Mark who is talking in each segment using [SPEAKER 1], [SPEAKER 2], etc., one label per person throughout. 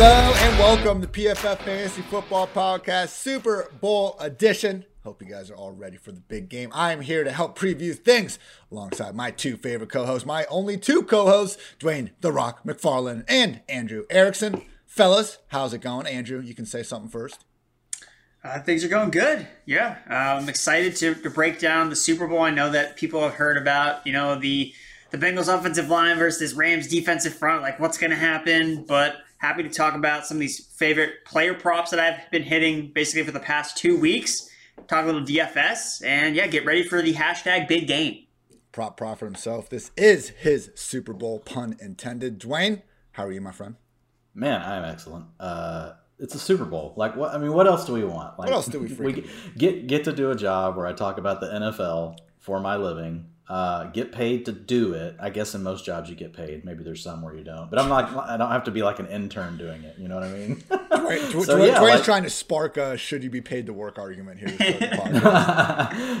[SPEAKER 1] Hello and welcome to PFF Fantasy Football Podcast Super Bowl edition. Hope you guys are all ready for the big game. I am here to help preview things alongside my two favorite co-hosts, my only two co-hosts, Dwain The Rock McFarland and Andrew Erickson. Fellas, how's it going? Andrew, you can say something first.
[SPEAKER 2] Uh, things are going good. Yeah, uh, I'm excited to, to break down the Super Bowl. I know that people have heard about, you know, the the Bengals offensive line versus Rams defensive front, like what's going to happen. But happy to talk about some of these favorite player props that I've been hitting basically for the past two weeks. Talk a little DFS, and yeah, get ready for the hashtag big game.
[SPEAKER 1] Prop prophet himself. This is his Super Bowl pun intended. Dwain, how are you, my friend?
[SPEAKER 3] Man, I'm excellent. Uh, it's a Super Bowl. Like what? I mean, what else do we want? Like,
[SPEAKER 1] what else do we,
[SPEAKER 3] we get get to do a job where I talk about the NFL for my living uh, get paid to do it. I guess in most jobs you get paid. Maybe there's some where you don't. But I'm not. I don't have to be like an intern doing it. You know what I mean?
[SPEAKER 1] Dwain, so, yeah, Dwain's like, trying to spark a "should you be paid to work" argument here.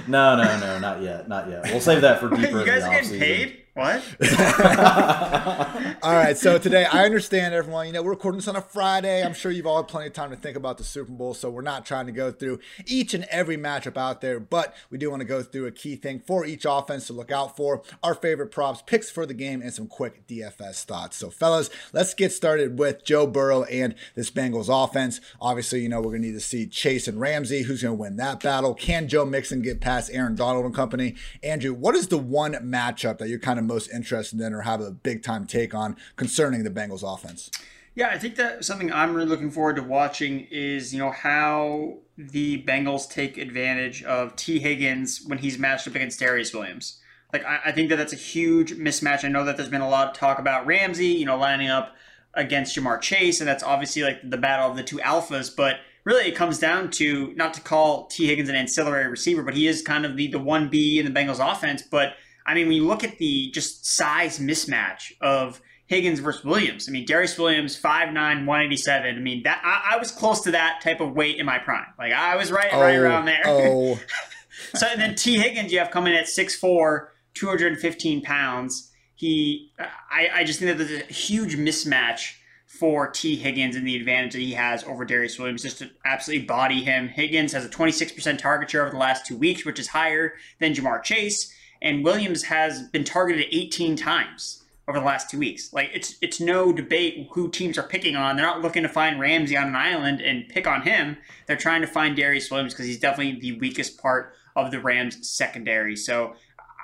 [SPEAKER 3] no, no, no, not yet, not yet. We'll save that for deeper.
[SPEAKER 2] you guys are getting paid? What?
[SPEAKER 1] all right. So today, I understand everyone. You know, we're recording this on a Friday. I'm sure you've all had plenty of time to think about the Super Bowl. So we're not trying to go through each and every matchup out there, but we do want to go through a key thing for each offense to look out for, our favorite props, picks for the game, and some quick DFS thoughts. So, fellas, let's get started with Joe Burrow and this Bengals offense. Obviously, you know, we're going to need to see Chase and Ramsey. Who's going to win that battle? Can Joe Mixon get past Aaron Donald and company? Andrew, what is the one matchup that you're kind of most interested in or have a big time take on concerning the Bengals offense?
[SPEAKER 2] Yeah, I think that something I'm really looking forward to watching is, you know, how the Bengals take advantage of Tee Higgins when he's matched up against Darious Williams. Like, I, I think that that's a huge mismatch. I know that there's been a lot of talk about Ramsey, you know, lining up against Ja'Marr Chase, and that's obviously like the battle of the two alphas, but really it comes down to not to call Tee Higgins an ancillary receiver, but he is kind of the, the 1B in the Bengals offense, but – I mean, when you look at the just size mismatch of Higgins versus Williams, I mean, Darious Williams, 5'9, 187. I mean, that I, I was close to that type of weight in my prime. Like, I was right, oh, right around there.
[SPEAKER 1] Oh.
[SPEAKER 2] so and then Tee Higgins, you have coming at 6'4, 215 pounds. He, I, I just think that there's a huge mismatch for Tee Higgins and the advantage that he has over Darious Williams just to absolutely body him. Higgins has a 26% target share over the last two weeks, which is higher than Ja'Marr Chase and Williams has been targeted 18 times over the last two weeks. Like it's it's no debate who teams are picking on. They're not looking to find Ramsey on an island and pick on him. They're trying to find Darious Williams because he's definitely the weakest part of the Rams secondary. So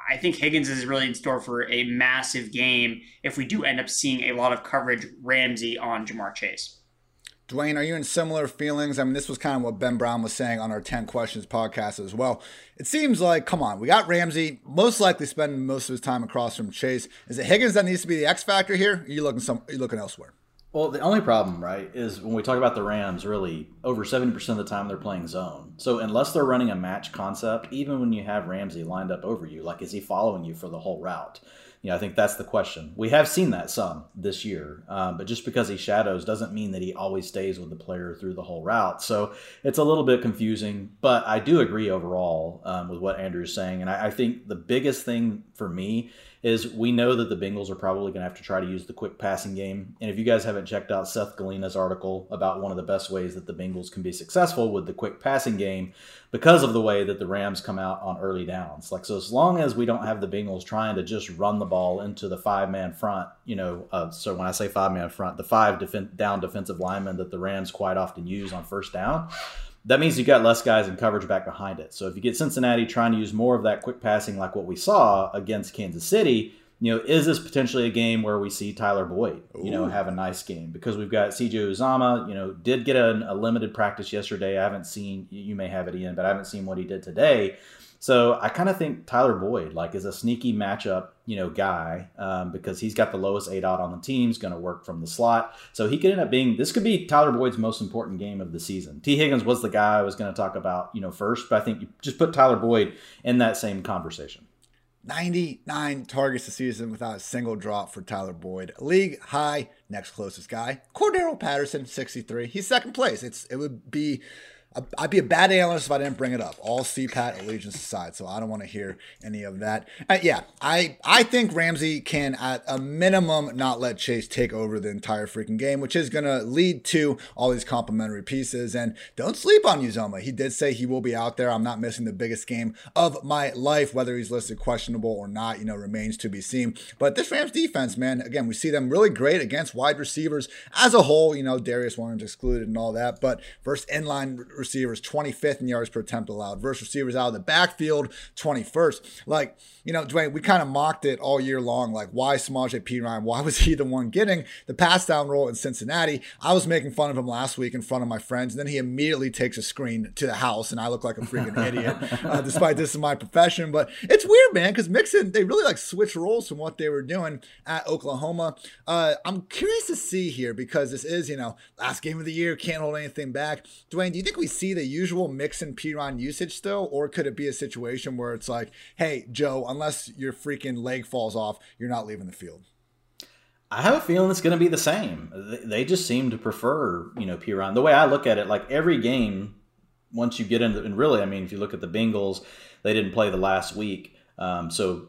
[SPEAKER 2] I think Higgins is really in store for a massive game if we do end up seeing a lot of coverage Ramsey on Ja'Marr Chase.
[SPEAKER 1] Dwain, are you in similar feelings? I mean, this was kind of what Ben Brown was saying on our 10 questions podcast as well. It seems like, come on, we got Ramsey, most likely spending most of his time across from Chase. Is it Higgins that needs to be the X factor here? Are you looking some are you looking elsewhere?
[SPEAKER 3] Well, the only problem, right, is when we talk about the Rams, really, over 70% of the time they're playing zone. So unless they're running a match concept, even when you have Ramsey lined up over you, like is he following you for the whole route? You know, I think that's the question. We have seen that some this year, um, but just because he shadows doesn't mean that he always stays with the player through the whole route. So it's a little bit confusing, but I do agree overall um, with what Andrew is saying. And I, I think the biggest thing for me is we know that the Bengals are probably going to have to try to use the quick passing game. And if you guys haven't checked out Seth Galina's article about one of the best ways that the Bengals can be successful with the quick passing game, because of the way that the Rams come out on early downs. Like, so as long as we don't have the Bengals trying to just run the ball into the five man front, you know, uh, so when I say five man front, the five def- down defensive linemen that the Rams quite often use on first down that means you've got less guys in coverage back behind it. So if you get Cincinnati trying to use more of that quick passing, like what we saw against Kansas City, you know, is this potentially a game where we see Tyler Boyd, you know, have a nice game? Because we've got CJ Uzomah, you know, did get a, a limited practice yesterday. I haven't seen, you may have it in, but I haven't seen what he did today. So I kind of think Tyler Boyd like is a sneaky matchup, you know, guy um, because he's got the lowest aDOT on the team. He's going to work from the slot, so he could end up being. This could be Tyler Boyd's most important game of the season. Tee Higgins was the guy I was going to talk about, you know, first, but I think you just put Tyler Boyd in that same conversation.
[SPEAKER 1] 99 targets this season without a single drop for Tyler Boyd. League high, next closest guy, Cordarrelle Patterson, 63. He's second place. It's it would be I'd be a bad analyst if I didn't bring it up. All CPAT allegiance aside, so I don't want to hear any of that. Uh, yeah, I I think Ramsey can at a minimum not let Chase take over the entire freaking game, which is going to lead to all these complementary pieces. And don't sleep on Uzomah. He did say he will be out there. I'm not missing the biggest game of my life, whether he's listed questionable or not. You know, remains to be seen. But this Rams defense, man, again, we see them really great against wide receivers as a whole. You know, Darious Williams excluded and all that, but first inline receivers, 25th in yards per attempt allowed, versus receivers out of the backfield, 21st. Like, you know, Dwain, we kind of mocked it all year long. Like, why Samaje Perine? Why was he the one getting the pass down role in Cincinnati? I was making fun of him last week in front of my friends, and then he immediately takes a screen to the house, and I look like a freaking idiot, uh, despite this is my profession. But it's weird, man, because Mixon, they really like switch roles from what they were doing at Oklahoma. Uh, I'm curious to see here because this is, you know, last game of the year, can't hold anything back. Dwain, do you think we see the usual Mixon Perine usage still, or could it be a situation where it's like, hey, Joe, unless your freaking leg falls off, you're not leaving the field?
[SPEAKER 3] I have a feeling it's going to be the same. They just seem to prefer, you know, Perine. The way I look at it, like every game, once you get into, and really, I mean, if you look at the Bengals, they didn't play the last week. Um, so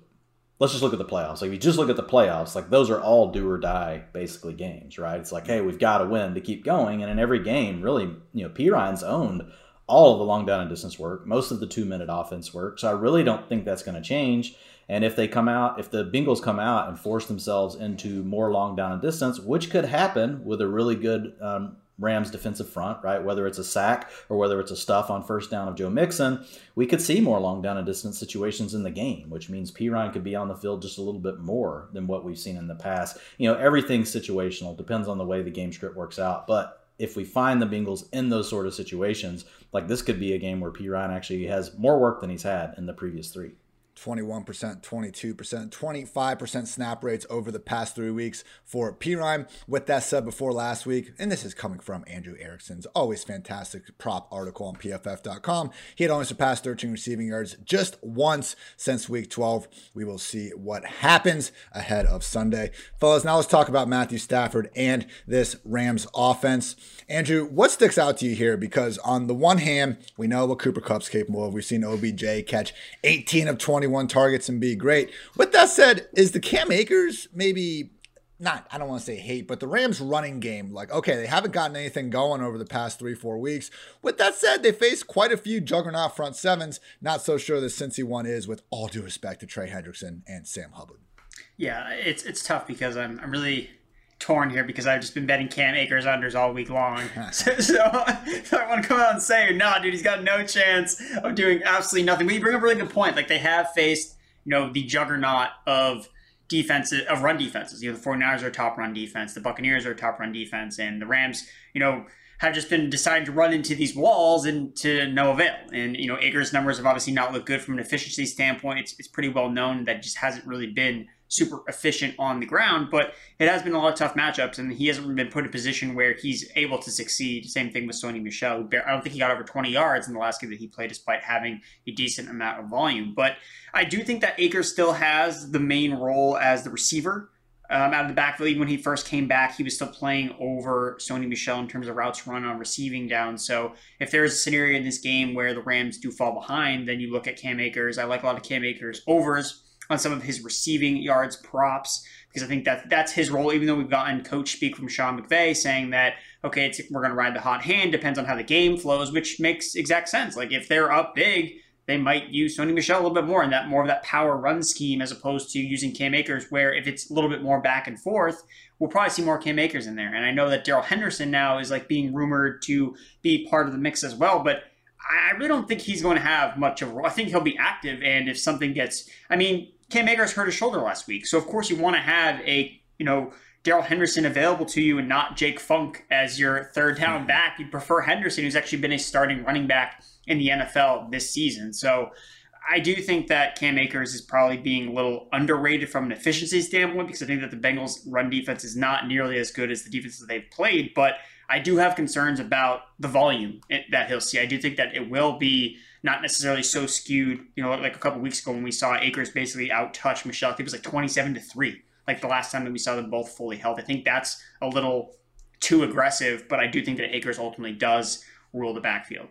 [SPEAKER 3] let's just look at the playoffs. Like if you just look at the playoffs, like those are all do or die basically games, right? It's like, hey, we've got to win to keep going. And in every game, really, you know, Perine's owned all of the long down and distance work, most of the two minute offense work. So I really don't think that's going to change. And if they come out, if the Bengals come out and force themselves into more long down and distance, which could happen with a really good um, Rams defensive front, right? Whether it's a sack or whether it's a stuff on first down of Joe Mixon, we could see more long down and distance situations in the game, which means Perine could be on the field just a little bit more than what we've seen in the past. You know, everything's situational, depends on the way the game script works out. But if we find the Bengals in those sort of situations, like this could be a game where Perine actually has more work than he's had in the previous three.
[SPEAKER 1] 21%, 22%, 25% snap rates over the past three weeks for Perine. With that said, before last week, and this is coming from Andrew Erickson's always fantastic prop article on pff.com, he had only surpassed 13 receiving yards just once since week 12. We will see what happens ahead of Sunday. Fellas, now let's talk about Matthew Stafford and this Rams offense. Andrew, what sticks out to you here? Because on the one hand, we know what Cooper Kupp's capable of. We've seen OBJ catch 18 of 21 targets and be great. With that said, is the Cam Akers maybe not I don't want to say hate, but the Rams running game, like, okay, they haven't gotten anything going over the past three, four weeks. With that said, they face quite a few juggernaut front sevens. Not so sure the Cincy one is, with all due respect to Trey Hendrickson and Sam Hubbard.
[SPEAKER 2] Yeah, it's it's tough because I'm I'm really torn here because I've just been betting Cam Akers unders all week long. so, so, I want to come out and say, no, nah, dude, he's got no chance of doing absolutely nothing. But you bring up a really good point. Like they have faced, you know, the juggernaut of defenses of run defenses. You know, the 49ers are a top run defense, the Buccaneers are a top run defense, and the Rams, you know, have just been deciding to run into these walls and to no avail. And you know, Akers' numbers have obviously not looked good from an efficiency standpoint. It's, it's pretty well known that just hasn't really been super efficient on the ground, but it has been a lot of tough matchups, and he hasn't been put in a position where he's able to succeed. Same thing with Sony Michel. I don't think he got over 20 yards in the last game that he played, despite having a decent amount of volume. But I do think that Akers still has the main role as the receiver. Um, out of the backfield, even when he first came back, he was still playing over Sony Michel in terms of routes run on receiving down. So if there's a scenario in this game where the Rams do fall behind, then you look at Cam Akers. I like a lot of Cam Akers overs on some of his receiving yards props because I think that that's his role. Even though we've gotten coach speak from Sean McVay saying that okay, we're going to ride the hot hand, depends on how the game flows, which makes exact sense. Like if they're up big, they might use Sony Michel a little bit more in that more of that power run scheme as opposed to using Cam Akers, where if it's a little bit more back and forth, we'll probably see more Cam Akers in there. And I know that Darrell Henderson now is like being rumored to be part of the mix as well, but I really don't think he's going to have much of a role. I think he'll be active, and if something gets, I mean, Cam Akers hurt his shoulder last week, so of course you want to have a you know Darrell Henderson available to you and not Jake Funk as your third down mm-hmm. back. You'd prefer Henderson, who's actually been a starting running back in the NFL this season. So I do think that Cam Akers is probably being a little underrated from an efficiency standpoint because I think that the Bengals' run defense is not nearly as good as the defense that they've played. But I do have concerns about the volume that he'll see. I do think that it will be not necessarily so skewed. You know, like a couple weeks ago when we saw Akers basically out touch Michel, I think it was like 27 to 3, like the last time that we saw them both fully held. I think that's a little too aggressive, but I do think that Akers ultimately does rule the backfield.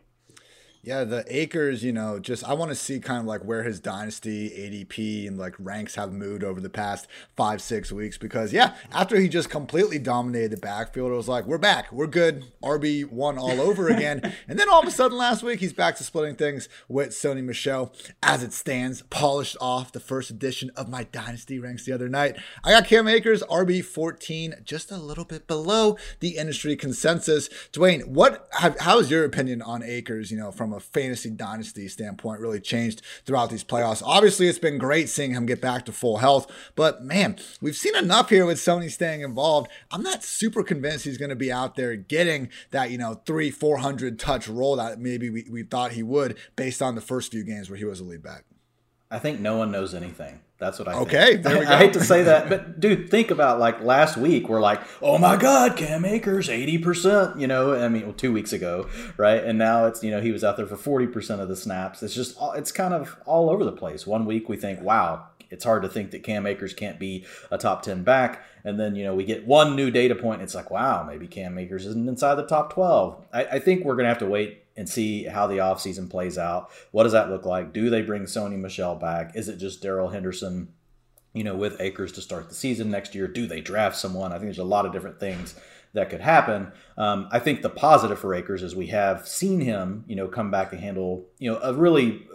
[SPEAKER 1] Yeah, the Akers, you know, just I want to see kind of like where his dynasty ADP and like ranks have moved over the past five, six weeks. Because, yeah, after he just completely dominated the backfield, it was like, we're back. We're good. RB1 all over again. and then all of a sudden last week, he's back to splitting things with Sony Michel. as it stands, polished off the first edition of my dynasty ranks the other night. I got Cam Akers, RB14, just a little bit below the industry consensus. Dwain, what, how is your opinion on Akers, you know, from a fantasy dynasty standpoint really changed throughout these playoffs. Obviously, it's been great seeing him get back to full health, but man, we've seen enough here with Sony staying involved. I'm not super convinced he's going to be out there getting that, you know, three, 400 touch role that maybe we, we thought he would based on the first few games where he was a lead back.
[SPEAKER 3] I think no one knows anything. That's what I
[SPEAKER 1] okay,
[SPEAKER 3] think. I hate to say that, but dude, think about like last week. We're like, oh my god, Cam Akers, eighty percent. You know, I mean, well, two weeks ago, right? And now it's you know he was out there for forty percent of the snaps. It's just it's kind of all over the place. One week we think, wow, it's hard to think that Cam Akers can't be a top 10 back. And then, you know, we get one new data point. It's like, wow, maybe Cam Akers isn't inside the top 12. I, I think we're to have to wait and see how the offseason plays out. What does that look like? Do they bring Sony Michel back? Is it just Darrell Henderson, you know, with Akers to start the season next year? Do they draft someone? I think there's a lot of different things that could happen. Um, I think the positive for Akers is we have seen him, you know, come back and handle, you know, a really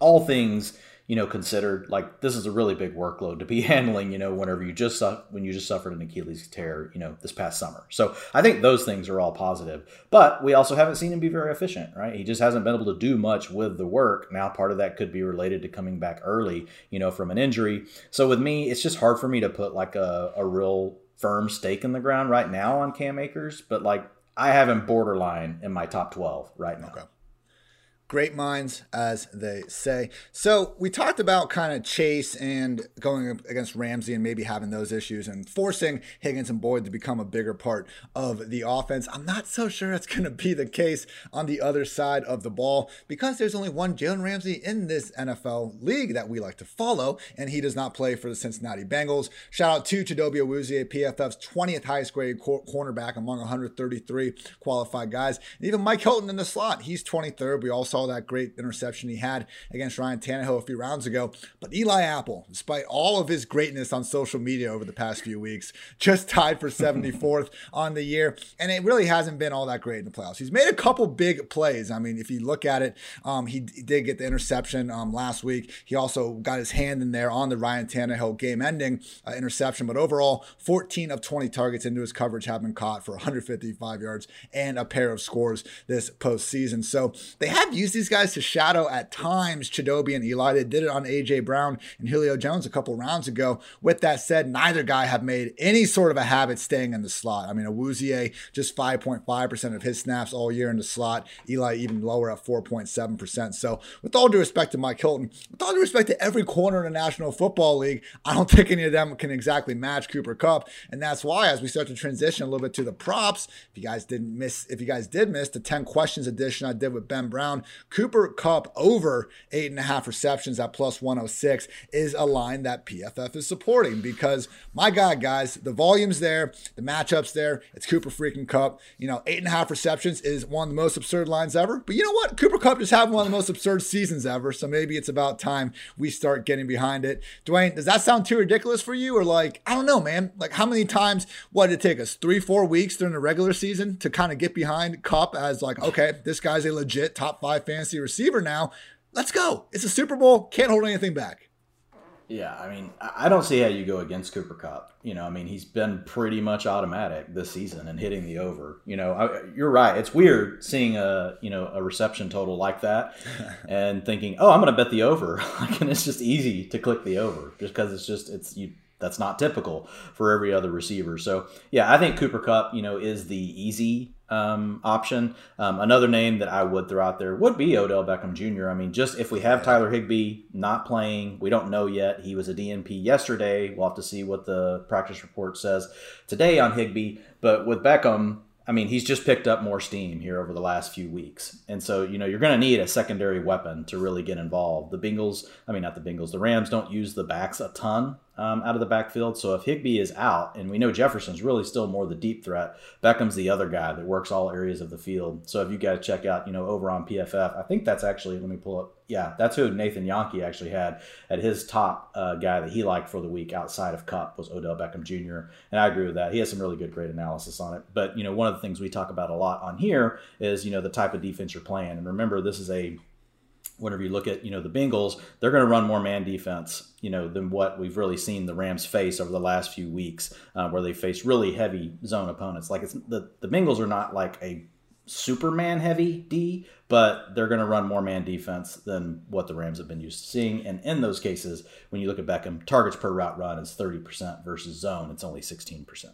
[SPEAKER 3] all things you know, considered like this is a really big workload to be handling, you know, whenever you just when you just suffered an Achilles tear, you know, this past summer. So I think those things are all positive. But we also haven't seen him be very efficient, right? He just hasn't been able to do much with the work. Now part of that could be related to coming back early, you know, from an injury. So with me, it's just hard for me to put like a, a real firm stake in the ground right now on Cam Akers, but like I have him borderline in my top 12 right now.
[SPEAKER 1] Okay. Great minds, as they say. So we talked about kind of Chase and going against Ramsey and maybe having those issues and forcing Higgins and Boyd to become a bigger part of the offense. I'm not so sure that's going to be the case on the other side of the ball because there's only one Jalen Ramsey in this NFL league that we like to follow, and he does not play for the Cincinnati Bengals. Shout out to Chidobe Awuzie, PFF's 20th highest grade cornerback among 133 qualified guys. And even Mike Hilton in the slot, he's 23rd. We all saw that great interception he had against Ryan Tannehill a few rounds ago. But Eli Apple, despite all of his greatness on social media over the past few weeks, just tied for 74th on the year. And it really hasn't been all that great in the playoffs. He's made a couple big plays. I mean, if you look at it, um, he, he, did get the interception um, last week. He also got his hand in there on the Ryan Tannehill game ending uh, interception. But overall, 14 of 20 targets into his coverage have been caught for 155 yards and a pair of scores this postseason. So they have used these guys to shadow at times Chidobe and Eli. They did it on AJ Brown and Julio Jones a couple rounds ago. With that said, neither guy have made any sort of a habit staying in the slot. I mean, Awuzie just 5.5% of his snaps all year in the slot. Eli even lower at 4.7%. So, with all due respect to Mike Hilton, with all due respect to every corner in the National Football League, I don't think any of them can exactly match Cooper Kupp. And that's why, as we start to transition a little bit to the props, if you guys didn't miss, if you guys did miss the 10 questions edition I did with Ben Brown, Cooper Kupp over eight and a half receptions at plus 106 is a line that PFF is supporting because my God, guys, the volume's there, the matchups there. It's Cooper freaking Kupp. You know, eight and a half receptions is one of the most absurd lines ever. But you know what? Cooper Kupp just having one of the most absurd seasons ever. So maybe it's about time we start getting behind it. Dwain, does that sound too ridiculous for you? Or like, I don't know, man. Like, how many times, what did it take us? Three, four weeks during the regular season to kind of get behind Kupp as like, okay, this guy's a legit top five fantasy receiver now. Let's go. It's a Super Bowl. Can't hold anything back.
[SPEAKER 3] Yeah, I mean, I don't see how you go against Cooper Kupp. You know, I mean, he's been pretty much automatic this season and hitting the over. You know, I, you're right. It's weird seeing a you know a reception total like that and thinking, oh, I'm going to bet the over. and it's just easy to click the over just because it's just it's you that's not typical for every other receiver. So yeah, I think Cooper Kupp, you know, is the easy um, option. Um, another name that I would throw out there would be Odell Beckham Jr. I mean, just if we have Tyler Higbee not playing, we don't know yet. He was a DNP yesterday. We'll have to see what the practice report says today on Higbee. But with Beckham, I mean, he's just picked up more steam here over the last few weeks. And so, you know, you're going to need a secondary weapon to really get involved. The Bengals, I mean, not the Bengals, the Rams don't use the backs a ton um, out of the backfield. So if Higbee is out, and we know Jefferson's really still more the deep threat, Beckham's the other guy that works all areas of the field. So if you got to check out, you know, over on PFF, I think that's actually, let me pull up. Yeah, that's who Nathan Jahnke actually had at his top uh, guy that he liked for the week outside of Kupp was Odell Beckham Jr. And I agree with that. He has some really good, great analysis on it. But, you know, one of the things we talk about a lot on here is, you know, the type of defense you're playing. And remember, this is a whenever you look at you know the Bengals, they're going to run more man defense, you know, than what we've really seen the Rams face over the last few weeks, uh, where they face really heavy zone opponents. Like it's the the Bengals are not like a Superman heavy D, but they're going to run more man defense than what the Rams have been used to seeing. And in those cases, when you look at Beckham, targets per route run is 30% versus zone, it's only 16%.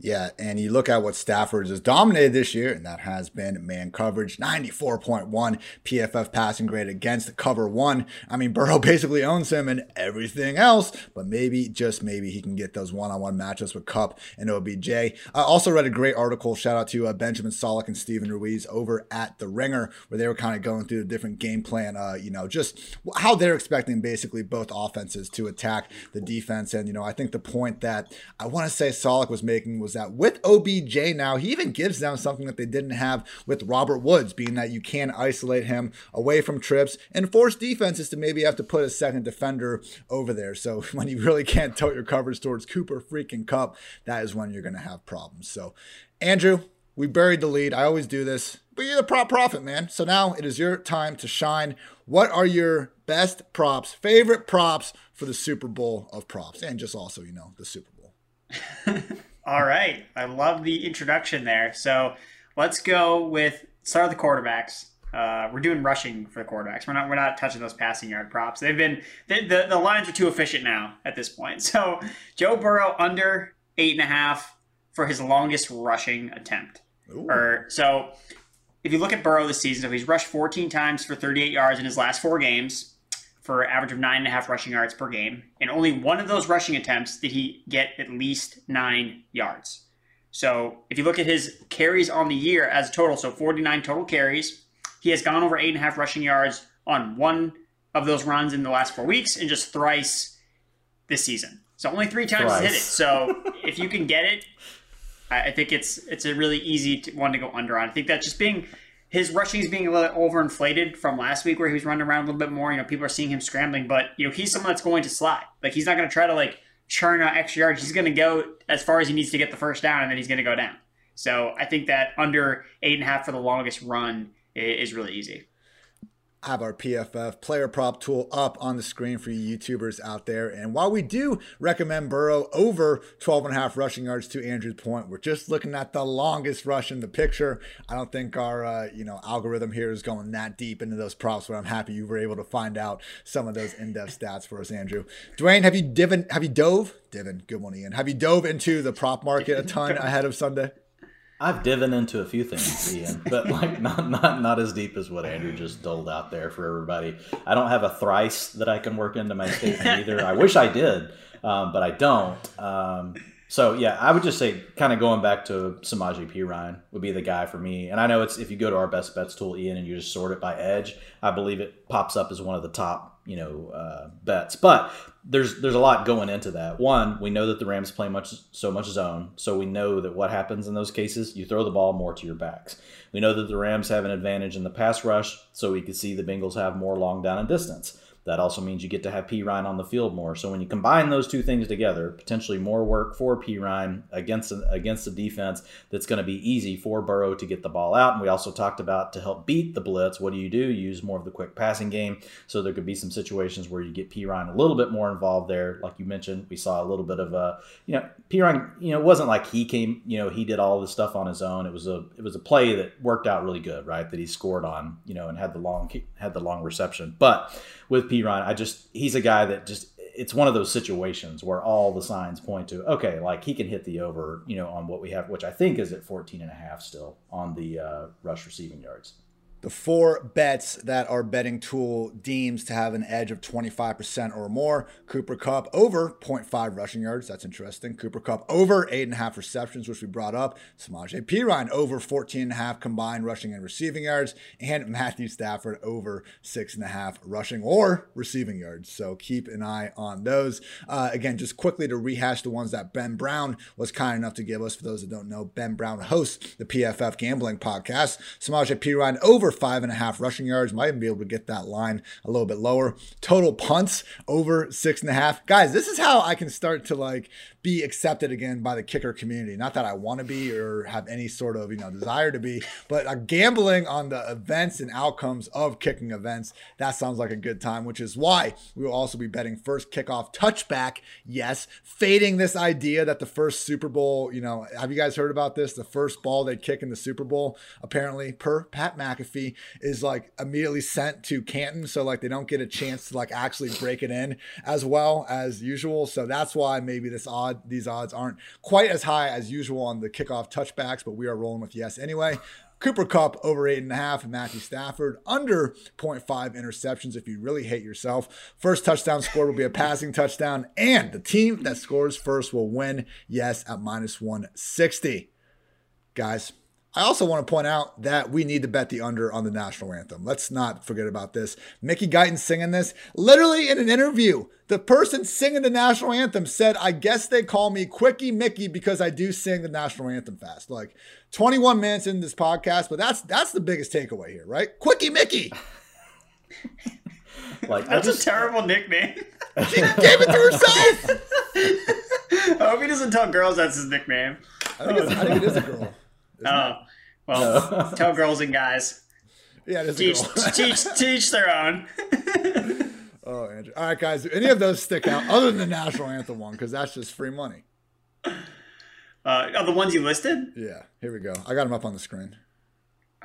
[SPEAKER 1] Yeah, and you look at what Stafford has dominated this year, and that has been man coverage 94.1 PFF passing grade against cover one. I mean, Burrow basically owns him and everything else, but maybe, just maybe, he can get those one on one matchups with Kupp and OBJ. I also read a great article, shout out to uh, Benjamin Solak and Steven Ruiz over at The Ringer, where they were kind of going through the different game plan, uh, you know, just how they're expecting basically both offenses to attack the defense. And, you know, I think the point that I want to say Solak was making was that with OBJ now, he even gives them something that they didn't have with Robert Woods, being that you can isolate him away from trips and force defenses to maybe have to put a second defender over there. So when you really can't tote your coverage towards Cooper freaking Kupp, that is when you're going to have problems. So, Andrew, we buried the lead. I always do this, but you're the prop prophet, man. So now it is your time to shine. What are your best props, favorite props for the Super Bowl of props, and just also, you know, the Super Bowl?
[SPEAKER 2] All right. I love the introduction there. So let's go with start with the quarterbacks. Uh, we're doing rushing for the quarterbacks. We're not we're not touching those passing yard props. They've been they, the the lines are too efficient now at this point. So Joe Burrow under eight and a half for his longest rushing attempt. Ooh. Or so if you look at Burrow this season, so he's rushed 14 times for 38 yards in his last four games for an average of nine and a half rushing yards per game. And only one of those rushing attempts did he get at least nine yards. So if you look at his carries on the year as a total, so 49 total carries, he has gone over eight and a half rushing yards on one of those runs in the last four weeks and just thrice this season. So only three times he's hit it. So if you can get it, I think it's it's a really easy one to go under on. I think that just being his rushing is being a little overinflated from last week where he was running around a little bit more. You know, people are seeing him scrambling, but you know, he's someone that's going to slide. Like he's not going to try to like churn out extra yards. He's going to go as far as he needs to get the first down, and then he's going to go down. So I think that under eight and a half for the longest run is really easy
[SPEAKER 1] have our PFF player prop tool up on the screen for you YouTubers out there. And while we do recommend Burrow over 12 and a half rushing yards to Andrew's point, we're just looking at the longest rush in the picture. I don't think our, uh, you know, algorithm here is going that deep into those props, but I'm happy you were able to find out some of those in-depth stats for us, Andrew. Dwain, have you divin, have you dove? Divin, good one, Ian. Have you dove into the prop market a ton ahead of Sunday?
[SPEAKER 3] I've divin into a few things, Ian, but like not not not as deep as what Andrew just doled out there for everybody. I don't have a thrice that I can work into my statement either. I wish I did, um, but I don't. Um, so yeah, I would just say, kind of going back to Samaje Ryan would be the guy for me. And I know it's if you go to our best bets tool, Ian, and you just sort it by edge, I believe it pops up as one of the top you know uh, bets. But there's there's a lot going into that. One, we know that the Rams play much so much zone, so we know that what happens in those cases, you throw the ball more to your backs. We know that the Rams have an advantage in the pass rush, so we could see the Bengals have more long down and distance. That also means you get to have Perine on the field more. So when you combine those two things together, potentially more work for Perine against a, against a defense that's going to be easy for Burrow to get the ball out. And we also talked about to help beat the blitz, what do you do? use more of the quick passing game. So there could be some situations where you get Perine a little bit more involved there. Like you mentioned, we saw a little bit of a, you know, Perine, you know, it wasn't like he came, you know, he did all this stuff on his own. It was a it was a play that worked out really good, right? That he scored on, you know, and had the long had the long reception. But with Perine, I just he's a guy that just it's one of those situations where all the signs point to okay, like he can hit the over, you know, on what we have, which I think is at 14 and a half still on the uh, rush receiving yards.
[SPEAKER 1] The four bets that our betting tool deems to have an edge of 25% or more. Cooper Kupp over 0.5 rushing yards. That's interesting. Cooper Kupp over 8.5 receptions, which we brought up. Samaje Perine over 14.5 combined rushing and receiving yards. And Matthew Stafford over 6.5 rushing or receiving yards. So keep an eye on those. Uh, again, just quickly to rehash the ones that Ben Brown was kind enough to give us. For those that don't know, Ben Brown hosts the PFF Gambling Podcast. Samaje Perine over five and a half rushing yards. Might even be able to get that line a little bit lower. Total punts over six and a half. Guys, this is how I can start to like be accepted again by the kicker community. Not that I want to be or have any sort of you know desire to be, but uh, gambling on the events and outcomes of kicking events. That sounds like a good time, which is why we will also be betting first kickoff touchback. Yes, fading this idea that the first Super Bowl. You know, have you guys heard about this? The first ball they kick in the Super Bowl, apparently per Pat McAfee, is like immediately sent to Canton, so like they don't get a chance to like actually break it in as well as usual. So that's why maybe this odd these odds aren't quite as high as usual on the kickoff touchbacks, but we are rolling with yes anyway. Cooper Kupp over eight and a half, and Matthew Stafford under 0.5 interceptions if you really hate yourself. First touchdown score will be a passing touchdown, and the team that scores first will win. Yes, at minus 160. Guys, I also want to point out that we need to bet the under on the national anthem. Let's not forget about this. Mickey Guyton singing this literally in an interview. The person singing the national anthem said, I guess they call me Quickie Mickey because I do sing the national anthem fast. Like 21 minutes in this podcast, but that's that's the biggest takeaway here, right? Quickie Mickey.
[SPEAKER 2] like That's just, a terrible nickname.
[SPEAKER 1] she gave it to herself.
[SPEAKER 2] I hope he doesn't tell girls that's his nickname.
[SPEAKER 1] I think, I think it is a girl.
[SPEAKER 2] Oh, well, no. tell girls and guys.
[SPEAKER 1] Yeah,
[SPEAKER 2] teach, teach, teach their own.
[SPEAKER 1] oh, Andrew. All right, guys. Any of those stick out other than the national anthem one? Because that's just free money.
[SPEAKER 2] Uh, oh, the ones you listed?
[SPEAKER 1] Yeah. Here we go. I got them up on the screen.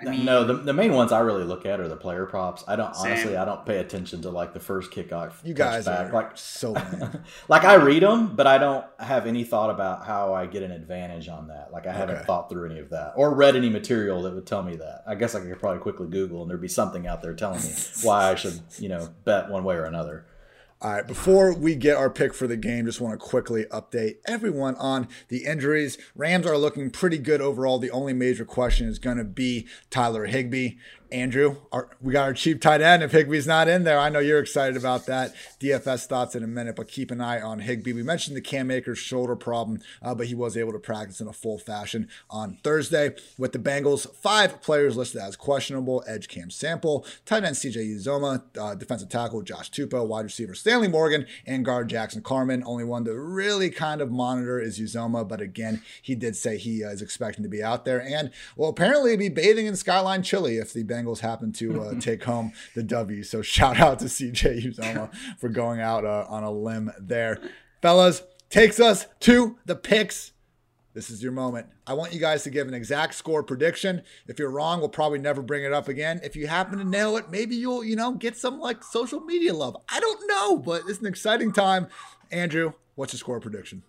[SPEAKER 3] I mean, no, the, the main ones I really look at are the player props. I don't same. honestly, I don't pay attention to like the first kickoff.
[SPEAKER 1] You guys back. are like so
[SPEAKER 3] like I read them, but I don't have any thought about how I get an advantage on that. Like I haven't okay. thought through any of that or read any material that would tell me that. I guess I could probably quickly Google and there'd be something out there telling me why I should, you know, bet one way or another.
[SPEAKER 1] All right, before we get our pick for the game, just want to quickly update everyone on the injuries. Rams are looking pretty good overall. The only major question is going to be Tyler Higbee. Andrew, our, we got our cheap tight end. If Higbee's not in there, I know you're excited about that. DFS thoughts in a minute, but keep an eye on Higbee. We mentioned the Cam Akers shoulder problem, uh, but he was able to practice in a full fashion on Thursday. With the Bengals, five players listed as questionable edge Cam Sample, tight end CJ Uzomah, uh, defensive tackle Josh Tupou, wide receiver Stanley Morgan, and guard Jackson Carman. Only one to really kind of monitor is Uzomah, but again, he did say he uh, is expecting to be out there and will apparently be bathing in Skyline Chili if the Bengals Bengals happen to uh, take home the W. So shout out to CJ Uzomah for going out uh, on a limb there. Fellas, takes us to the picks. This is your moment. I want you guys to give an exact score prediction. If you're wrong, we'll probably never bring it up again. If you happen to nail it, maybe you'll, you know, get some like social media love. I don't know, but it's an exciting time. Andrew, what's your score prediction?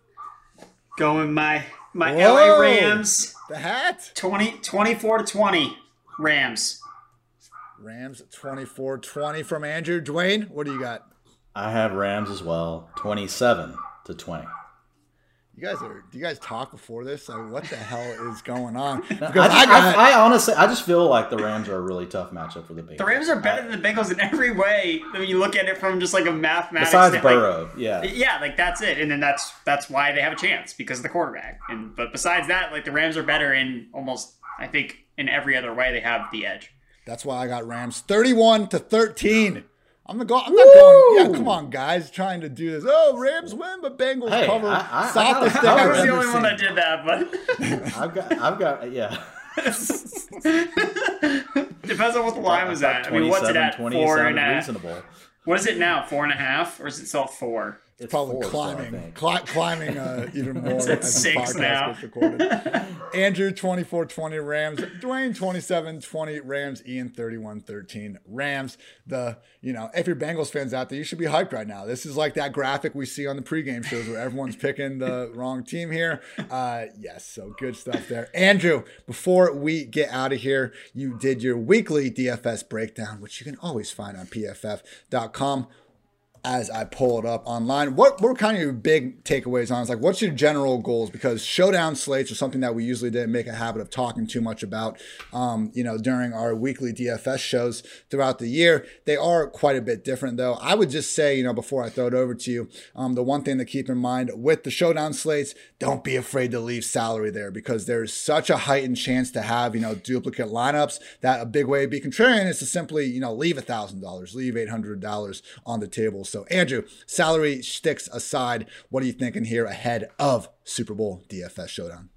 [SPEAKER 2] Going my my Whoa, LA Rams.
[SPEAKER 1] The hat.
[SPEAKER 2] 20 24 to 20 Rams.
[SPEAKER 1] Rams 24 20 from Andrew. Dwain, what do you got?
[SPEAKER 3] I have Rams as well, 27 to 20.
[SPEAKER 1] You guys are. Do you guys talk before this? Like, what the hell is going on?
[SPEAKER 3] Because I, just, I, got, I, I, honestly, I just feel like the Rams are a really tough matchup for the Bengals.
[SPEAKER 2] The Rams are better than the Bengals in every way. When you look at it from just like a mathematics.
[SPEAKER 3] Besides Burrow, like, yeah,
[SPEAKER 2] yeah, like that's it, and then that's that's why they have a chance because of the quarterback. And but besides that, like the Rams are better in almost, I think, in every other way they have the edge.
[SPEAKER 1] That's why I got Rams 31 to 13. I'm the go- I'm not going. Yeah, come on, guys, trying to do this. Oh, Rams win, but Bengals hey, cover. I, I, Softest
[SPEAKER 2] I, I, I was the only seen. one that did that, but
[SPEAKER 3] I've got, I've got, yeah.
[SPEAKER 2] Depends on what the line was at. I mean, what's it at? Four and a half. Reasonable. What is it now? Four and a half, or is it still four?
[SPEAKER 3] It's
[SPEAKER 1] probably
[SPEAKER 3] four,
[SPEAKER 1] climbing,
[SPEAKER 3] think.
[SPEAKER 1] cli- climbing uh, even more
[SPEAKER 2] It's at six now.
[SPEAKER 1] recorded. Andrew 24-20 Rams, Dwain 27-20 Rams, Ian 31-13 Rams. The you know if you're Bengals fans out there, you should be hyped right now. This is like that graphic we see on the pregame shows where everyone's picking the wrong team here. Uh, yes, so good stuff there. Andrew, before we get out of here, you did your weekly DFS breakdown, which you can always find on pff.com as I pull it up online. What what kind of your big takeaways on? It's like, what's your general goals? Because showdown slates are something that we usually didn't make a habit of talking too much about. Um, you know, during our weekly DFS shows throughout the year, they are quite a bit different, though. I would just say, you know, before I throw it over to you, um, the one thing to keep in mind with the showdown slates, don't be afraid to leave salary there because there's such a heightened chance to have you know duplicate lineups that a big way to be contrarian is to simply you know leave a thousand dollars, leave eight hundred dollars on the table. So, Andrew, salary sticks aside, what are you thinking here ahead of Super Bowl DFS Showdown?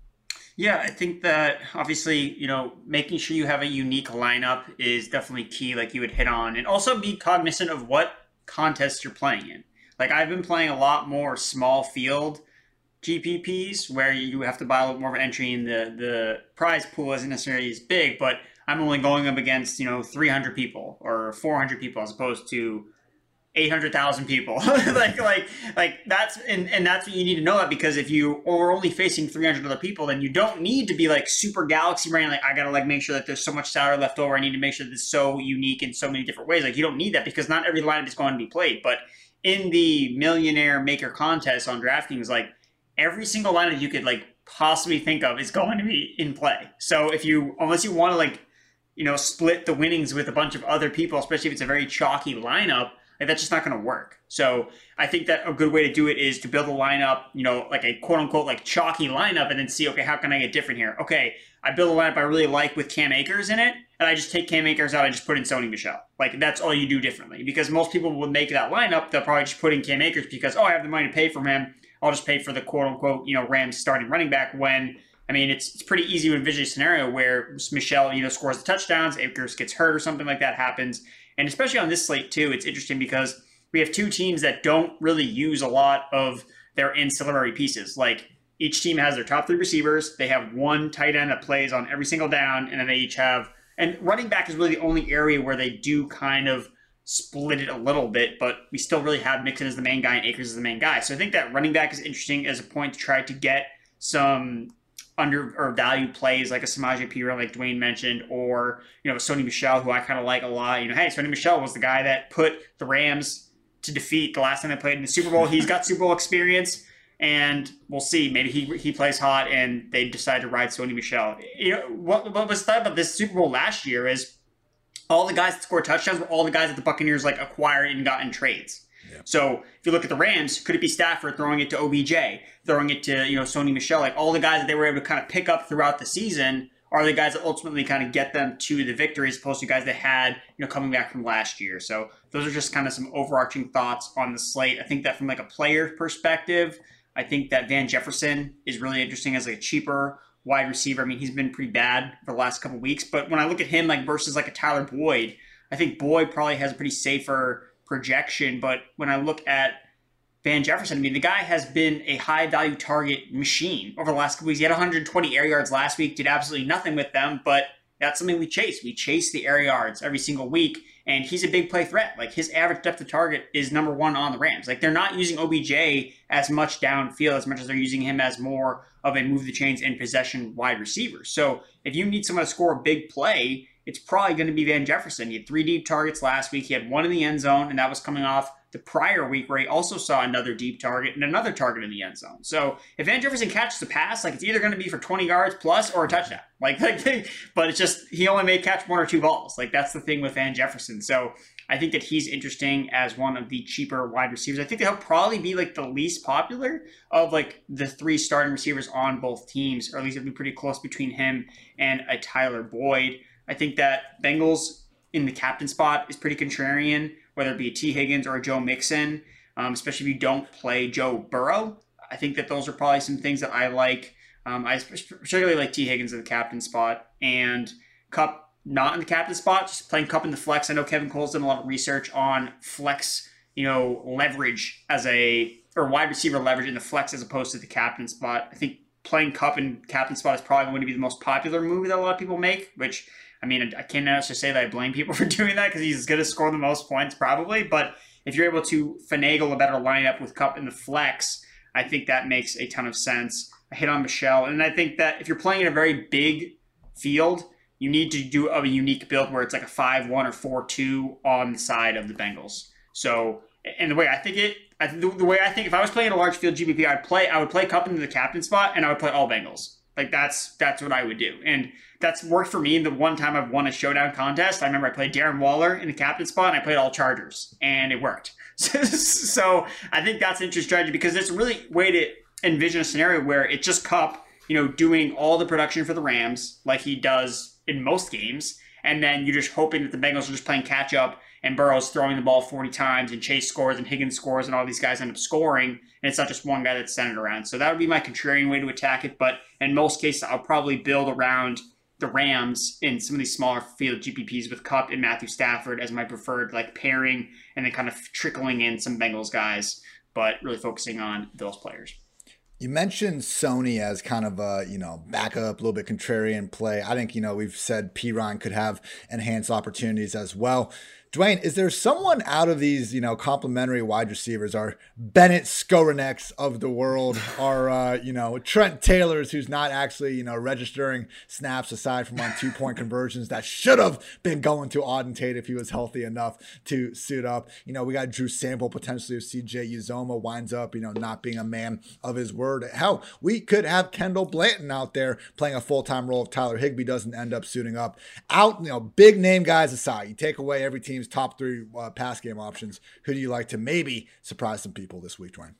[SPEAKER 2] Yeah, I think that obviously, you know, making sure you have a unique lineup is definitely key, like you would hit on, and also be cognizant of what contests you're playing in. Like I've been playing a lot more small field GPPs where you have to buy a little more of an entry, and the the prize pool isn't necessarily as big, but I'm only going up against you know 300 people or 400 people as opposed to 800,000 people. like like like that's and, and that's what you need to know that because if you are only facing 300 other people then you don't need to be like super galaxy brain like I got to like make sure that there's so much salary left over. I need to make sure that it's so unique in so many different ways. Like you don't need that because not every lineup is going to be played, but in the millionaire maker contest on DraftKings like every single lineup you could like possibly think of is going to be in play. So if you unless you want to like you know split the winnings with a bunch of other people, especially if it's a very chalky lineup, like that's just not going to work. So I think that a good way to do it is to build a lineup, you know, like a quote unquote like chalky lineup, and then see okay how can I get different here? Okay, I build a lineup I really like with Cam Akers in it, and I just take Cam Akers out. I just put in Sony Michel. Like that's all you do differently because most people would make that lineup. They'll probably just put in Cam Akers because oh I have the money to pay for him. I'll just pay for the quote unquote, you know, Rams starting running back when I mean it's it's pretty easy to envision a scenario where Michel, you know, scores the touchdowns, Akers gets hurt or something like that happens. And especially on this slate too, it's interesting because we have two teams that don't really use a lot of their ancillary pieces. Like each team has their top three receivers, they have one tight end that plays on every single down, and then they each have and running back is really the only area where they do kind of split it a little bit, but we still really have Mixon as the main guy and Akers as the main guy. So I think that running back is interesting as a point to try to get some under or value plays like a Samaje Perine, like Dwain mentioned, or you know Sony Michel, who I kind of like a lot. You know, hey, Sony Michel was the guy that put the Rams to defeat the last time they played in the Super Bowl. He's got Super Bowl experience, and we'll see. Maybe he he plays hot, and they decide to ride Sony Michel. You know what? What was thought about this Super Bowl last year is all the guys that scored touchdowns were all the guys that the Buccaneers like acquired and got in trades. So if you look at the Rams, could it be Stafford throwing it to OBJ, throwing it to you know Sony Michel, like all the guys that they were able to kind of pick up throughout the season are the guys that ultimately kind of get them to the victory as opposed to guys that had you know coming back from last year. So those are just kind of some overarching thoughts on the slate. I think that from like a player perspective, I think that Van Jefferson is really interesting as like a cheaper wide receiver. I mean, he's been pretty bad for the last couple weeks, but when I look at him like versus like a Tyler Boyd, I think Boyd probably has a pretty safer projection. But when I look at Van Jefferson, I mean, the guy has been a high value target machine over the last couple weeks. He had 120 air yards last week, did absolutely nothing with them, but that's something we chase. We chase the air yards every single week, and he's a big play threat. Like his average depth of target is number one on the Rams. Like they're not using OBJ as much downfield as much as they're using him as more of a move the chains in possession wide receiver. So if you need someone to score a big play, it's probably going to be Van Jefferson. He had three deep targets last week. He had one in the end zone, and that was coming off the prior week where he also saw another deep target and another target in the end zone. So if Van Jefferson catches the pass, like it's either going to be for 20 yards plus or a touchdown. Like, like, but it's just he only may catch one or two balls. Like that's the thing with Van Jefferson. So I think that he's interesting as one of the cheaper wide receivers. I think that he'll probably be like the least popular of like the three starting receivers on both teams, or at least it'll be pretty close between him and a Tyler Boyd. I think that Bengals in the captain spot is pretty contrarian, whether it be Tee Higgins or Joe Mixon, um, especially if you don't play Joe Burrow. I think that those are probably some things that I like. Um, I particularly like Tee Higgins in the captain spot and Kupp not in the captain spot, just playing Kupp in the flex. I know Kevin Cole's done a lot of research on flex you know, leverage as a or wide receiver leverage in the flex as opposed to the captain spot. I think playing Kupp in captain spot is probably going to be the most popular move that a lot of people make. Which I mean, I can't necessarily say that I blame people for doing that because he's going to score the most points probably. But if you're able to finagle a better lineup with Kupp in the flex, I think that makes a ton of sense. I hit on Michel, and I think that if you're playing in a very big field, you need to do a unique build where it's like a five-one or four-two on the side of the Bengals. So, and the way I think it, I, the, the, way I think, if I was playing in a large field GPP, I'd play, I would play Kupp into the captain spot, and I would play all Bengals. Like that's that's what I would do, and that's worked for me. The one time I've won a showdown contest, I remember I played Darren Waller in the captain spot, and I played all Chargers, and it worked. so I think that's an interesting strategy because it's a really way to envision a scenario where it's just Kupp, you know, doing all the production for the Rams like he does in most games, and then you're just hoping that the Bengals are just playing catch up and Burrow's throwing the ball 40 times and Chase scores and Higgins scores and all these guys end up scoring and it's not just one guy that's centered around. So that would be my contrarian way to attack it. But in most cases, I'll probably build around the Rams in some of these smaller field GPPs with Kupp and Matthew Stafford as my preferred like pairing and then kind of trickling in some Bengals guys, but really focusing on those players.
[SPEAKER 1] You mentioned Sony as kind of a, you know, backup, a little bit contrarian play. I think, you know, we've said Perine could have enhanced opportunities as well. Dwain, is there someone out of these, you know, complimentary wide receivers, our Bennett Skowroneks of the world, our, uh, you know, Trent Taylors, who's not actually, you know, registering snaps aside from on two point conversions that should have been going to Auden Tate if he was healthy enough to suit up. You know, we got Drew Sample potentially if CJ Uzomah winds up, you know, not being a man of his word. Hell, we could have Kendall Blanton out there playing a full time role if Tyler Higbee doesn't end up suiting up. Out, you know, big name guys aside, you take away every team's top three uh, pass game options. Who do you like to maybe surprise some people this week, Dwain?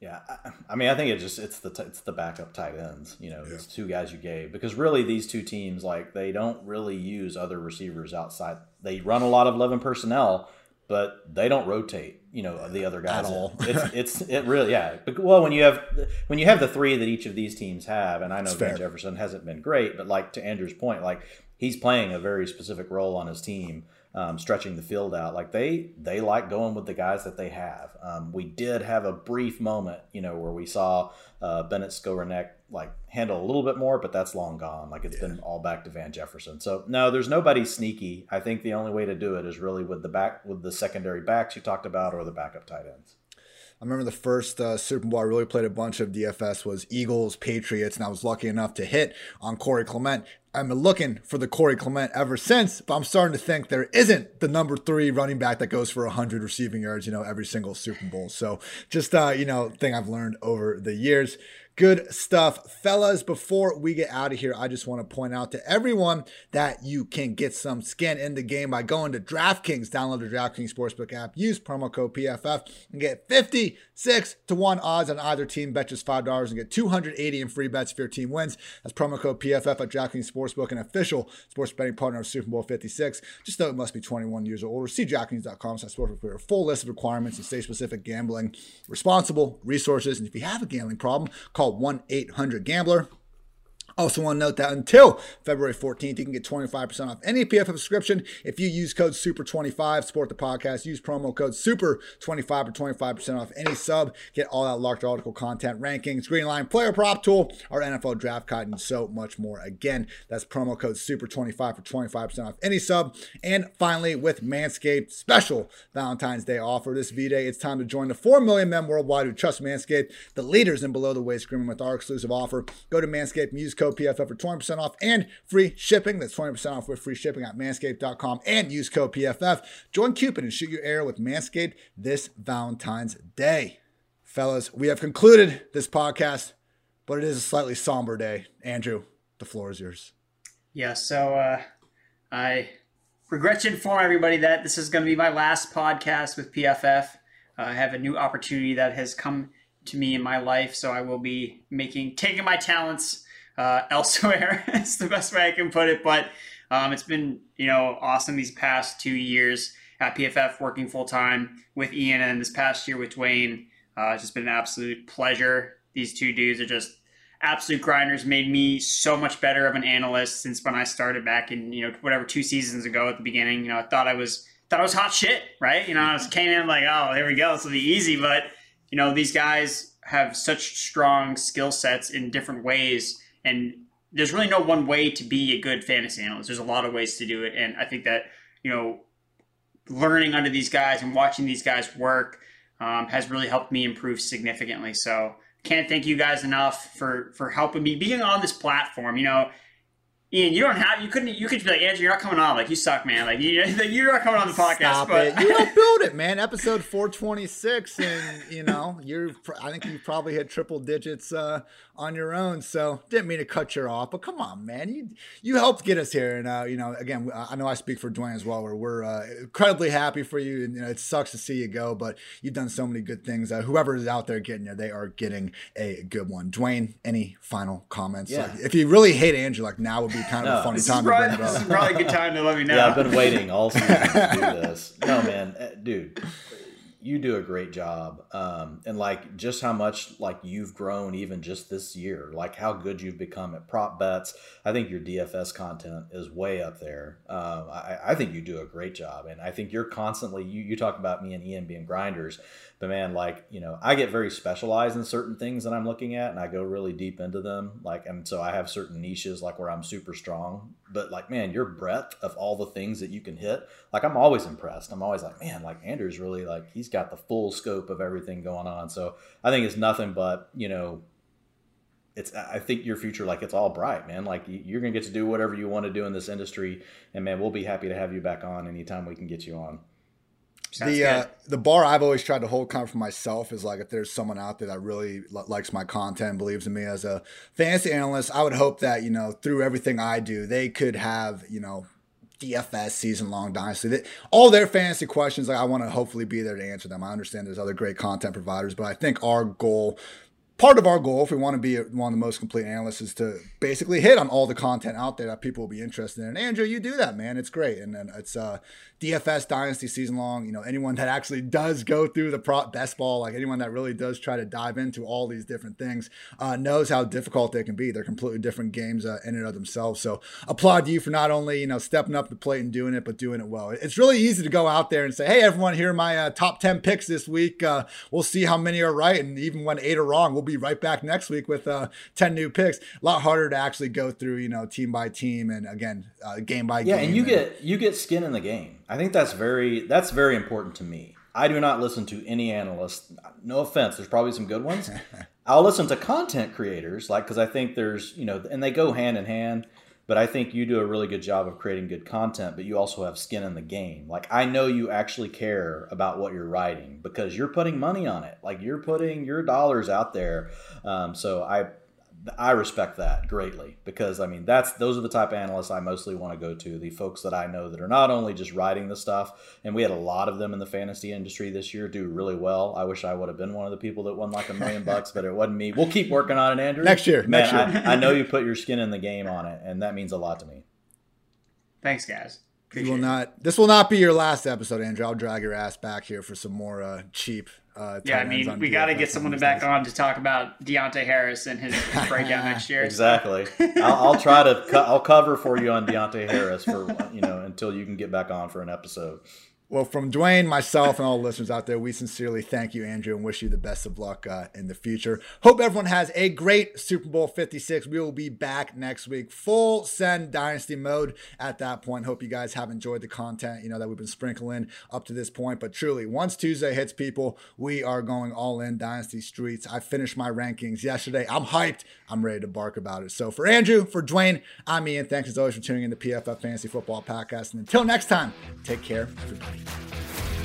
[SPEAKER 3] Yeah, I, I mean, I think it just it's the it's the backup tight ends. You know, yeah. it's two guys you gave because really these two teams like they don't really use other receivers outside. They run a lot of eleven personnel, but they don't rotate. You know, the other guys
[SPEAKER 1] at all.
[SPEAKER 3] it's it's it really yeah. Well, when you have when you have the three that each of these teams have, and I know Van Jefferson hasn't been great, but like to Andrew's point, like he's playing a very specific role on his team um, stretching the field out. Like they they like going with the guys that they have. Um, we did have a brief moment, you know, where we saw uh, Bennett Skowronek like handle a little bit more, but that's long gone. Like it's yeah. been all back to Van Jefferson. So no, there's nobody sneaky. I think the only way to do it is really with the back with the secondary backs you talked about or the backup tight ends.
[SPEAKER 1] I remember the first uh, Super Bowl I really played a bunch of DFS was Eagles Patriots, and I was lucky enough to hit on Corey Clement. I've been looking for the Corey Clement ever since, but I'm starting to think there isn't the number three running back that goes for 100 receiving yards, you know, every single Super Bowl. So just, uh, you know, thing I've learned over the years. Good stuff. Fellas, before we get out of here, I just want to point out to everyone that you can get some skin in the game by going to DraftKings. Download the DraftKings Sportsbook app, use promo code PFF, and get 56 to 1 odds on either team. Bet just $5 and get 280 in free bets if your team wins. That's promo code PFF at DraftKings Sportsbook, an official sports betting partner of Super Bowl 56. Just know it must be 21 years or older. See DraftKings.com slash sportsbook for a full list of requirements and state specific gambling, responsible resources. And if you have a gambling problem, call call 1 800 Gambler. Also, want to note that until February 14th, you can get 25% off any PFF subscription if you use code SUPER25, support the podcast, use promo code SUPER25 for 25% off any sub. Get all that large article content, rankings, green line, player prop tool, our NFL draft guide, and so much more. Again, that's promo code SUPER25 for 25% off any sub. And finally, with Manscaped, special Valentine's Day offer this V Day. It's time to join the 4 million men worldwide who trust Manscaped, the leaders in below the waist grooming with our exclusive offer. Go to Manscaped use code code PFF for 20% off and free shipping. That's 20% off with free shipping at manscaped.com and use code PFF. Join Cupid and shoot your arrow with Manscaped this Valentine's Day. Fellas, we have concluded this podcast, but it is a slightly somber day. Andrew, the floor is yours.
[SPEAKER 2] Yeah, so uh, I regret to inform everybody that this is going to be my last podcast with PFF. Uh, I have a new opportunity that has come to me in my life, so I will be making taking my talents uh, elsewhere. it's the best way I can put it. But um, it's been you know awesome these past two years at PFF working full time with Ian, and this past year with Dwain. Uh, it's just been an absolute pleasure. These two dudes are just absolute grinders. Made me so much better of an analyst since when I started back in you know whatever two seasons ago at the beginning. You know I thought I was thought I was hot shit, right? You know, I was came in like, oh, here we go, this will be easy. But you know, these guys have such strong skill sets in different ways, and there's really no one way to be a good fantasy analyst. There's a lot of ways to do it, and I think that you know, learning under these guys and watching these guys work um, has really helped me improve significantly. So can't thank you guys enough for for helping me being on this platform. You know, Ian, you don't have you couldn't you could be like Andrew, you're not coming on. Like you suck, man. Like you, you're not coming on the podcast.
[SPEAKER 1] Stop
[SPEAKER 2] but
[SPEAKER 1] it. You don't build it, man. Episode 426, and you know you're. I think you probably hit triple digits uh, on your own. So didn't mean to cut you off, but come on, man. You you helped get us here, and uh, you know again, I know I speak for Dwain as well. Where we're uh, incredibly happy for you, and you know it sucks to see you go, but you've done so many good things. Uh, whoever is out there getting you, they are getting a good one. Dwain, any final comments?
[SPEAKER 3] Yeah.
[SPEAKER 1] Like, if you really hate Andrew, like now would be kind of
[SPEAKER 3] No,
[SPEAKER 1] a funny
[SPEAKER 2] this
[SPEAKER 1] time
[SPEAKER 2] is,
[SPEAKER 1] to bring
[SPEAKER 2] probably,
[SPEAKER 1] it
[SPEAKER 2] this is
[SPEAKER 1] up.
[SPEAKER 2] probably a good time to let me know.
[SPEAKER 3] Yeah, I've been waiting all season to do this. No, man, eh, dude, you do a great job, um, and like just how much like you've grown even just this year, like how good you've become at prop bets. I think your DFS content is way up there. Um, I, I think you do a great job, and I think you're constantly. You, you talk about me and Ian being grinders, but man, like you know, I get very specialized in certain things that I'm looking at, and I go really deep into them. Like, and so I have certain niches like where I'm super strong. But like, man, your breadth of all the things that you can hit, like I'm always impressed. I'm always like, man, like Andrew's really like he's got the full scope of everything going on. So I think it's nothing but you know. It's. I think your future, like it's all bright, man. Like you- you're gonna get to do whatever you want to do in this industry, and man, we'll be happy to have you back on anytime we can get you on.
[SPEAKER 2] Sounds
[SPEAKER 1] the uh, the bar I've always tried to hold kind of for myself is like if there's someone out there that really li- likes my content, believes in me as a fantasy analyst, I would hope that you know through everything I do, they could have you know DFS season long dynasty. That all their fantasy questions, like I want to hopefully be there to answer them. I understand there's other great content providers, but I think our goal. Part of our goal, if we want to be one of the most complete analysts, is to basically hit on all the content out there that people will be interested in. And Andrew, you do that, man. It's great, and then it's uh, DFS Dynasty season long. You know, anyone that actually does go through the prop best ball, like anyone that really does try to dive into all these different things, uh, knows how difficult they can be. They're completely different games uh, in and of themselves. So applaud you for not only you know stepping up the plate and doing it, but doing it well. It's really easy to go out there and say, "Hey, everyone, here are my uh, top ten picks this week. Uh, we'll see how many are right, and even when eight are wrong, we'll be right back next week with uh, ten new picks." A lot harder to actually go through, you know, team by team and again, uh, game by
[SPEAKER 3] Yeah,
[SPEAKER 1] game.
[SPEAKER 3] and you get you get skin in the game. I think that's very that's very important to me. I do not listen to any analyst. No offense, there's probably some good ones. I'll listen to content creators, like because I think there's you know, and they go hand in hand. But I think you do a really good job of creating good content, but you also have skin in the game. Like I know you actually care about what you're writing because you're putting money on it. Like you're putting your dollars out there. Um, so I I respect that greatly because I mean that's those are the type of analysts I mostly want to go to. The folks that I know that are not only just writing the stuff, and we had a lot of them in the fantasy industry this year do really well. I wish I would have been one of the people that won like a million bucks, but it wasn't me. We'll keep working on it, Andrew.
[SPEAKER 1] Next year,
[SPEAKER 3] Man,
[SPEAKER 1] next year.
[SPEAKER 3] I, I know you put your skin in the game on it, and that means a lot to me.
[SPEAKER 2] Thanks, guys.
[SPEAKER 1] You will not. This will not be your last episode, Andrew. I'll drag your ass back here for some more uh, cheap. Uh,
[SPEAKER 2] Yeah, I mean, we got to get someone
[SPEAKER 1] these
[SPEAKER 2] back on to talk about Deonte Harris and his, his breakout next year.
[SPEAKER 3] Exactly. I'll, I'll try to. Co- I'll cover for you on Deonte Harris for you know until you can get back on for an episode.
[SPEAKER 1] Well, from Dwain, myself, and all the listeners out there, we sincerely thank you, Andrew, and wish you the best of luck uh, in the future. Hope everyone has a great Super Bowl 56. We will be back next week, full send dynasty mode at that point. Hope you guys have enjoyed the content, you know, that we've been sprinkling up to this point. But truly, once Tuesday hits people, we are going all in dynasty streets. I finished my rankings yesterday. I'm hyped. I'm ready to bark about it. So for Andrew, for Dwain, I'm Ian. Thanks as always for tuning in to the PFF Fantasy Football Podcast. And until next time, take care fight.